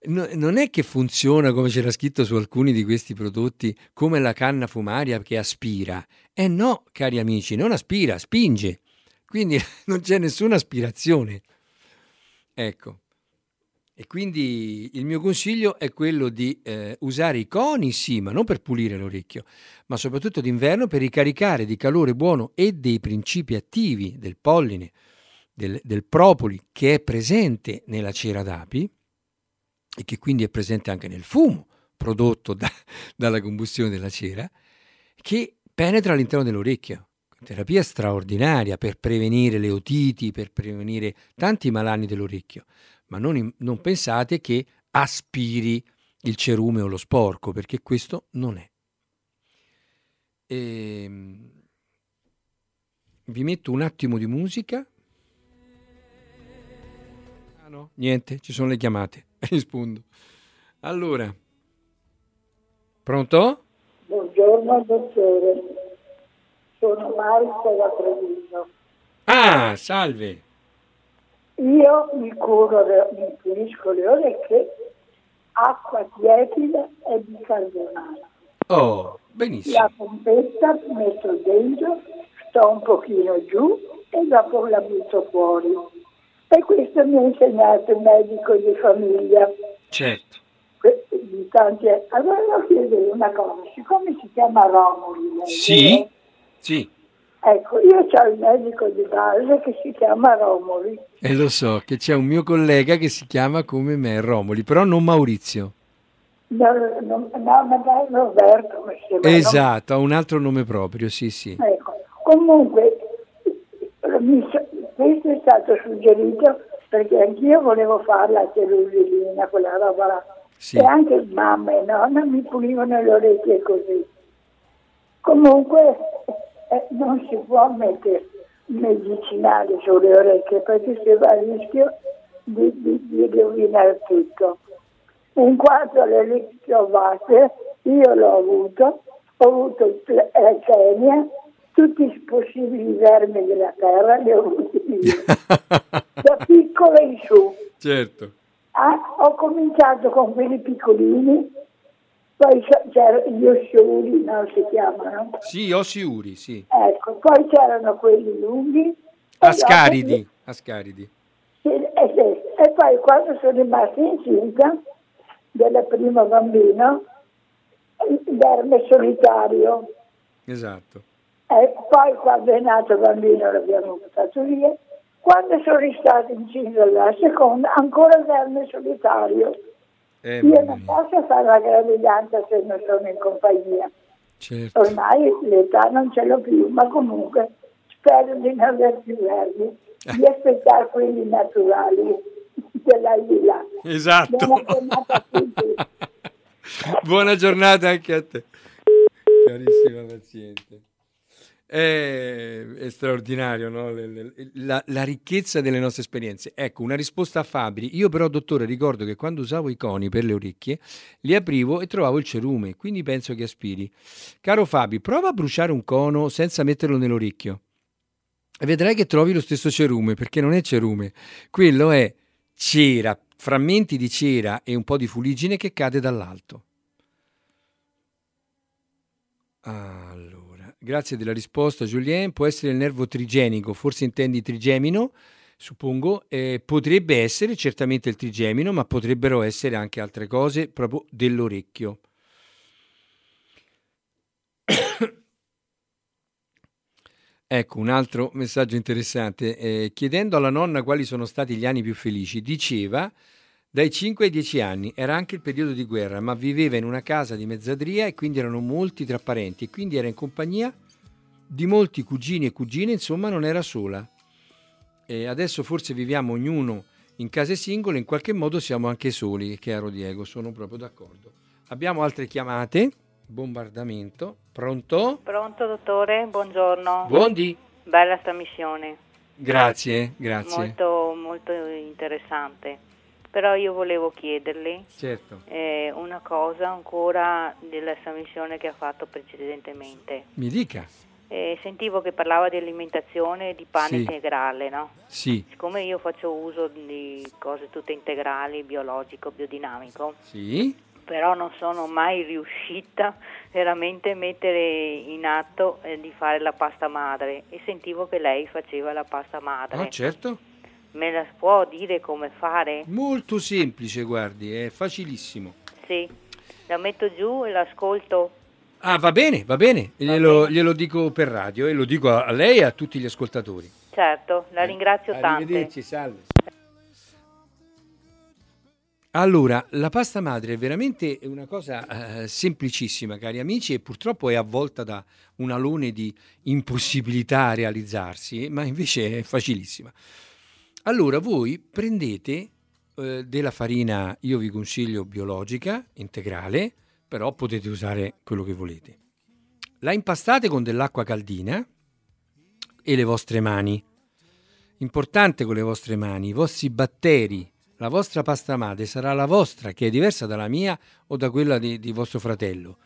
no, non è che funziona come c'era scritto su alcuni di questi prodotti come la canna fumaria che aspira. Eh no, cari amici, non aspira, spinge. Quindi non c'è nessuna aspirazione. Ecco. E quindi il mio consiglio è quello di eh, usare i coni, sì, ma non per pulire l'orecchio, ma soprattutto d'inverno per ricaricare di calore buono e dei principi attivi del polline, del, del propoli, che è presente nella cera d'api e che quindi è presente anche nel fumo prodotto da, dalla combustione della cera, che penetra all'interno dell'orecchio. Terapia straordinaria per prevenire le otiti, per prevenire tanti malanni dell'orecchio, ma non, non pensate che aspiri il cerume o lo sporco, perché questo non è. E, ehm, vi metto un attimo di musica. Ah no, niente, ci sono le chiamate. Rispondo. Allora, pronto? Buongiorno dottore sono Marta da Treviso. Ah, salve. Io mi curo, mi pulisco le orecchie, acqua tiepida e bicarbonato. Oh, benissimo. La pompetta metto dentro, sto un pochino giù e dopo la butto fuori. E questo mi ha insegnato il medico di famiglia. Certo. Di tanti... Allora voglio chiedere una cosa, siccome si chiama Romoli, sì. Sì. Ecco, io ho il medico di base che si chiama Romoli. E lo so, che c'è un mio collega che si chiama come me, Romoli, però non Maurizio. No, no, no ma Roberto mi sembra. Esatto, ha un altro nome proprio, sì, sì. Ecco, comunque, questo è stato suggerito perché anch'io volevo fare la cellulina, quella roba là. Sì. E anche mamma e nonna mi pulivano le orecchie così. Comunque eh, non si può mettere medicinali sulle orecchie perché si va a rischio di, di, di rovinare tutto. In quanto alle ricovate, io l'ho avuto, ho avuto la chemia, tutti i possibili vermi della terra li ho avuti io, da piccolo in su. Certo. Ah, ho cominciato con quelli piccolini poi c'erano gli ossiuri, no, si chiamano? Sì, ossiuri, sì. Ecco, poi c'erano quelli lunghi. Ascaridi, dopo... ascaridi. Sì, e, sì. e, poi quando sono rimasta incinta del primo bambino, l'erme solitario. Esatto. E poi quando è nato il bambino l'abbiamo portato via. Quando sono ristata incinta la seconda, ancora l'erme solitario. Eh, Io non posso fare la gravidanza se non sono in compagnia. Certo. Ormai l'età non ce l'ho più, ma comunque spero di non aver più vermi, di aspettare quelli naturali dell'aldilà. Esatto. Buona giornata, Buona giornata anche a te. Carissima paziente. È, è straordinario no? la, la, ricchezza delle nostre esperienze. Ecco, una risposta a Fabri. Io però, dottore, ricordo che quando usavo i coni per le orecchie, li aprivo e trovavo il cerume, quindi penso che aspiri. Caro Fabi, prova a bruciare un cono senza metterlo nell'orecchio e vedrai che trovi lo stesso cerume, perché non è cerume, quello è cera, frammenti di cera e un po' di fuligine che cade dall'alto. Allora, grazie della risposta Julien, può essere il nervo trigenico, forse intendi trigemino, suppongo, eh, potrebbe essere certamente il trigemino, ma potrebbero essere anche altre cose proprio dell'orecchio. ecco un altro messaggio interessante. Eh, chiedendo alla nonna quali sono stati gli anni più felici, diceva dai 5 ai 10 anni. Era anche il periodo di guerra, ma viveva in una casa di mezzadria e quindi erano molti tra parenti e quindi era in compagnia di molti cugini e cugine, insomma non era sola e adesso forse viviamo ognuno in case singole, in qualche modo siamo anche soli, caro Diego, sono proprio d'accordo. Abbiamo altre chiamate, bombardamento, pronto? Pronto dottore, buongiorno. Buondì. Bella sta missione. Grazie, grazie. Molto, molto interessante. Però io volevo chiederle certo. eh, una cosa ancora della sua missione che ha fatto precedentemente. Mi dica eh, sentivo che parlava di alimentazione di pane sì. integrale, no? Sì. Siccome io faccio uso di cose tutte integrali, biologico, biodinamico, sì. però non sono mai riuscita veramente a mettere in atto eh, di fare la pasta madre e sentivo che lei faceva la pasta madre. Ah, certo. Me la può dire come fare? Molto semplice, guardi, è facilissimo. Sì, la metto giù e l'ascolto Ah, va bene, va bene, glielo, bene. glielo dico per radio e lo dico a, lei e a tutti gli ascoltatori. Certo, la eh, ringrazio eh, tanto. Arrivederci, salve. Allora, la pasta madre è veramente una cosa eh, semplicissima, cari amici, e purtroppo è avvolta da un alone di impossibilità a realizzarsi, ma invece è facilissima. Allora, voi prendete eh, della farina, io vi consiglio biologica, integrale, però potete usare quello che volete. La impastate con dell'acqua caldina e le vostre mani. Importante con le vostre mani, i vostri batteri, la vostra pasta madre sarà la vostra, che è diversa dalla mia o da quella di, di vostro fratello.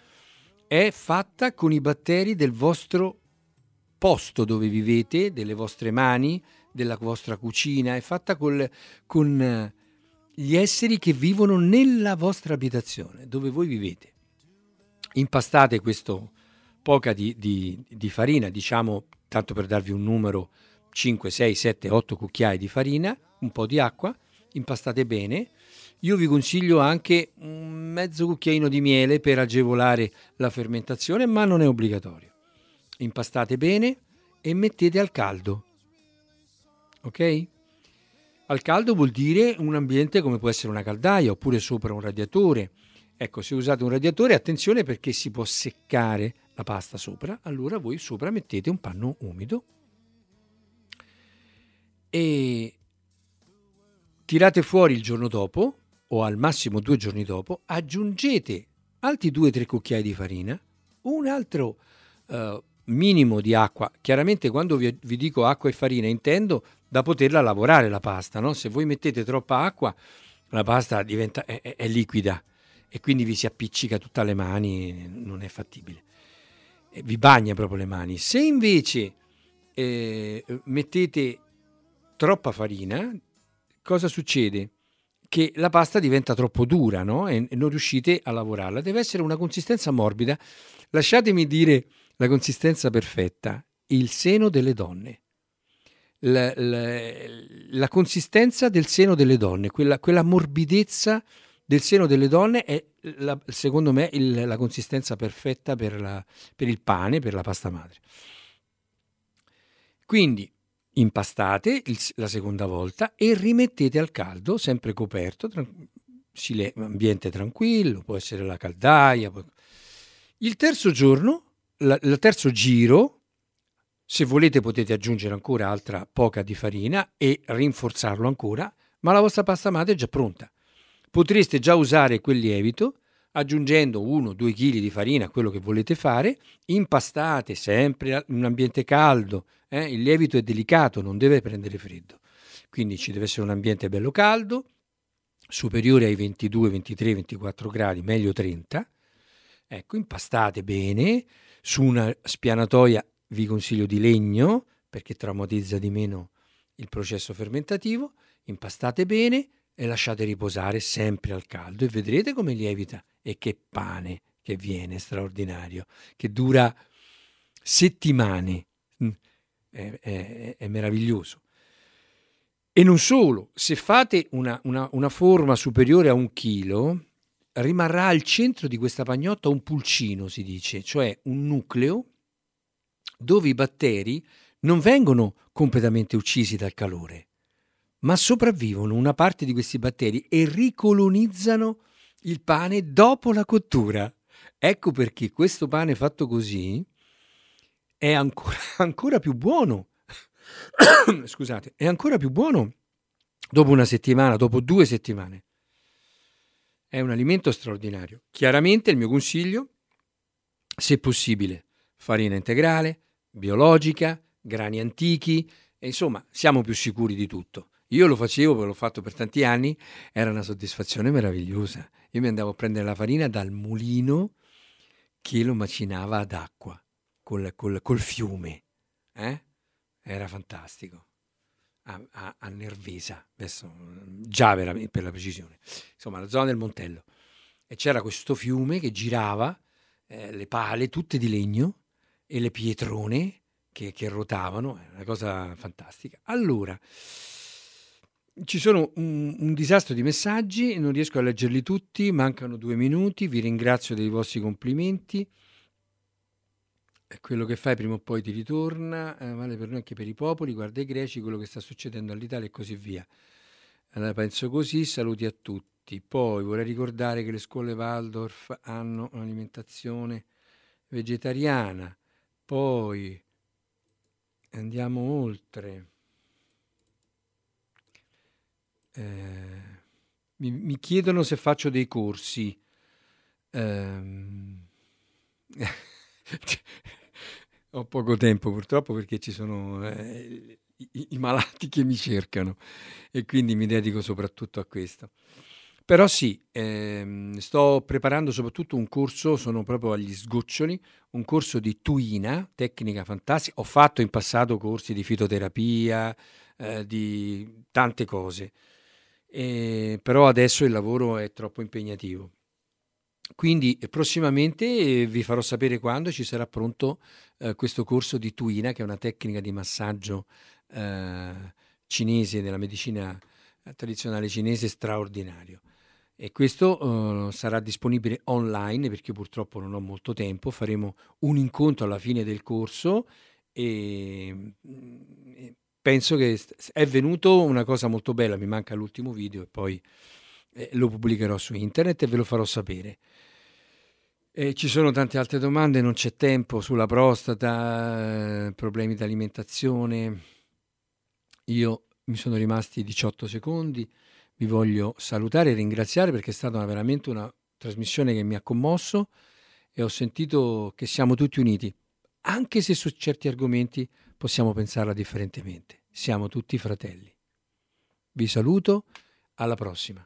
È fatta con i batteri del vostro posto dove vivete, delle vostre mani, della vostra cucina, è fatta col, con gli esseri che vivono nella vostra abitazione, dove voi vivete impastate questo poca di, di, di, farina, diciamo, tanto per darvi un numero, 5, 6, 7, 8 cucchiai di farina, un po' di acqua, impastate bene. Io vi consiglio anche un mezzo cucchiaino di miele per agevolare la fermentazione, ma non è obbligatorio. Impastate bene e mettete al caldo. Ok? Al caldo vuol dire un ambiente come può essere una caldaia oppure sopra un radiatore. Ecco, se usate un radiatore, attenzione perché si può seccare la pasta sopra, allora voi sopra mettete un panno umido. E tirate fuori il giorno dopo o al massimo due giorni dopo, aggiungete altri 2-3 cucchiai di farina, un altro uh, minimo di acqua. Chiaramente quando vi, vi, dico acqua e farina intendo da poterla lavorare la pasta, no? Se voi mettete troppa acqua la pasta diventa, è, è, liquida e quindi vi si appiccica tutta le mani, non è fattibile. Vi bagna proprio le mani. Se invece eh, mettete troppa farina, cosa succede? Che la pasta diventa troppo dura no? e, e non riuscite a lavorarla. Deve essere una consistenza morbida. Lasciatemi dire la consistenza perfetta, il seno delle donne. La, la, la, consistenza del seno delle donne, quella, quella morbidezza del seno delle donne è, la, secondo me, il, la consistenza perfetta per, per il pane, per la pasta madre. Quindi impastate il, la seconda volta e rimettete al caldo, sempre coperto, tran- ambiente tranquillo, può essere la caldaia. Può... Il terzo giorno, il terzo giro, se volete potete aggiungere ancora altra poca di farina e rinforzarlo ancora, ma la vostra pasta madre è già pronta. Potreste già usare quel lievito aggiungendo 1-2 kg di farina, quello che volete fare, impastate sempre in un ambiente caldo. Eh? Il lievito è delicato, non deve prendere freddo. Quindi ci deve essere un ambiente bello caldo, superiore ai 22, 23, 24 gradi, meglio 30. Ecco, impastate bene su una spianatoia, vi consiglio di legno, perché traumatizza di meno il processo fermentativo. Impastate bene, e lasciate riposare sempre al caldo e vedrete come lievita e che pane, che viene straordinario, che dura settimane, mm, è, è, è meraviglioso. E non solo, se fate una, una, una, forma superiore a un chilo, rimarrà al centro di questa pagnotta un pulcino, si dice, cioè un nucleo dove i batteri non vengono completamente uccisi dal calore, ma sopravvivono una parte di questi batteri e ricolonizzano il pane dopo la cottura. Ecco perché questo pane fatto così è ancora, ancora più buono. Scusate, è ancora più buono dopo una settimana, dopo due settimane. È un alimento straordinario. Chiaramente il mio consiglio, se possibile, farina integrale, biologica, grani antichi, insomma siamo più sicuri di tutto. Io lo facevo, l'ho fatto per tanti anni, era una soddisfazione meravigliosa. Io mi andavo a prendere la farina dal mulino che lo macinava ad acqua, col, col, col fiume. Eh? Era fantastico. A, a, a, Nervesa, adesso già per, per la precisione, insomma la zona del Montello. E c'era questo fiume che girava, eh, le pale tutte di legno e le pietrone che, che ruotavano, è una cosa fantastica. Allora, ci sono un, un, disastro di messaggi, non riesco a leggerli tutti, mancano due minuti, vi ringrazio dei vostri complimenti. Quello che fai prima o poi ti ritorna, eh, vale per noi anche per i popoli, guarda i greci, quello che sta succedendo all'Italia e così via. Allora penso così, saluti a tutti. Poi vorrei ricordare che le scuole Waldorf hanno un'alimentazione vegetariana. Poi andiamo oltre. Eh, mi, mi, chiedono se faccio dei corsi. Eh, ho poco tempo purtroppo perché ci sono eh, i, i, malati che mi cercano e quindi mi dedico soprattutto a questo. Però sì, ehm, sto preparando soprattutto un corso, sono proprio agli sgoccioli, un corso di tuina, tecnica fantastica. Ho fatto in passato corsi di fitoterapia, eh, di tante cose eh, però adesso il lavoro è troppo impegnativo. Quindi prossimamente vi farò sapere quando ci sarà pronto eh, questo corso di Tuina, che è una tecnica di massaggio eh, cinese, della medicina eh, tradizionale cinese straordinario. E questo uh, sarà disponibile online perché purtroppo non ho molto tempo. Faremo un incontro alla fine del corso e, mm, penso che è venuto una cosa molto bella, mi manca l'ultimo video e poi eh, lo pubblicherò su internet e ve lo farò sapere. E ci sono tante altre domande, non c'è tempo sulla prostata, eh, problemi di alimentazione. Io mi sono rimasti 18 secondi, vi voglio salutare e ringraziare perché è stata veramente una trasmissione che mi ha commosso e ho sentito che siamo tutti uniti, anche se su certi argomenti possiamo pensarla differentemente. Siamo tutti fratelli. Vi saluto, alla prossima.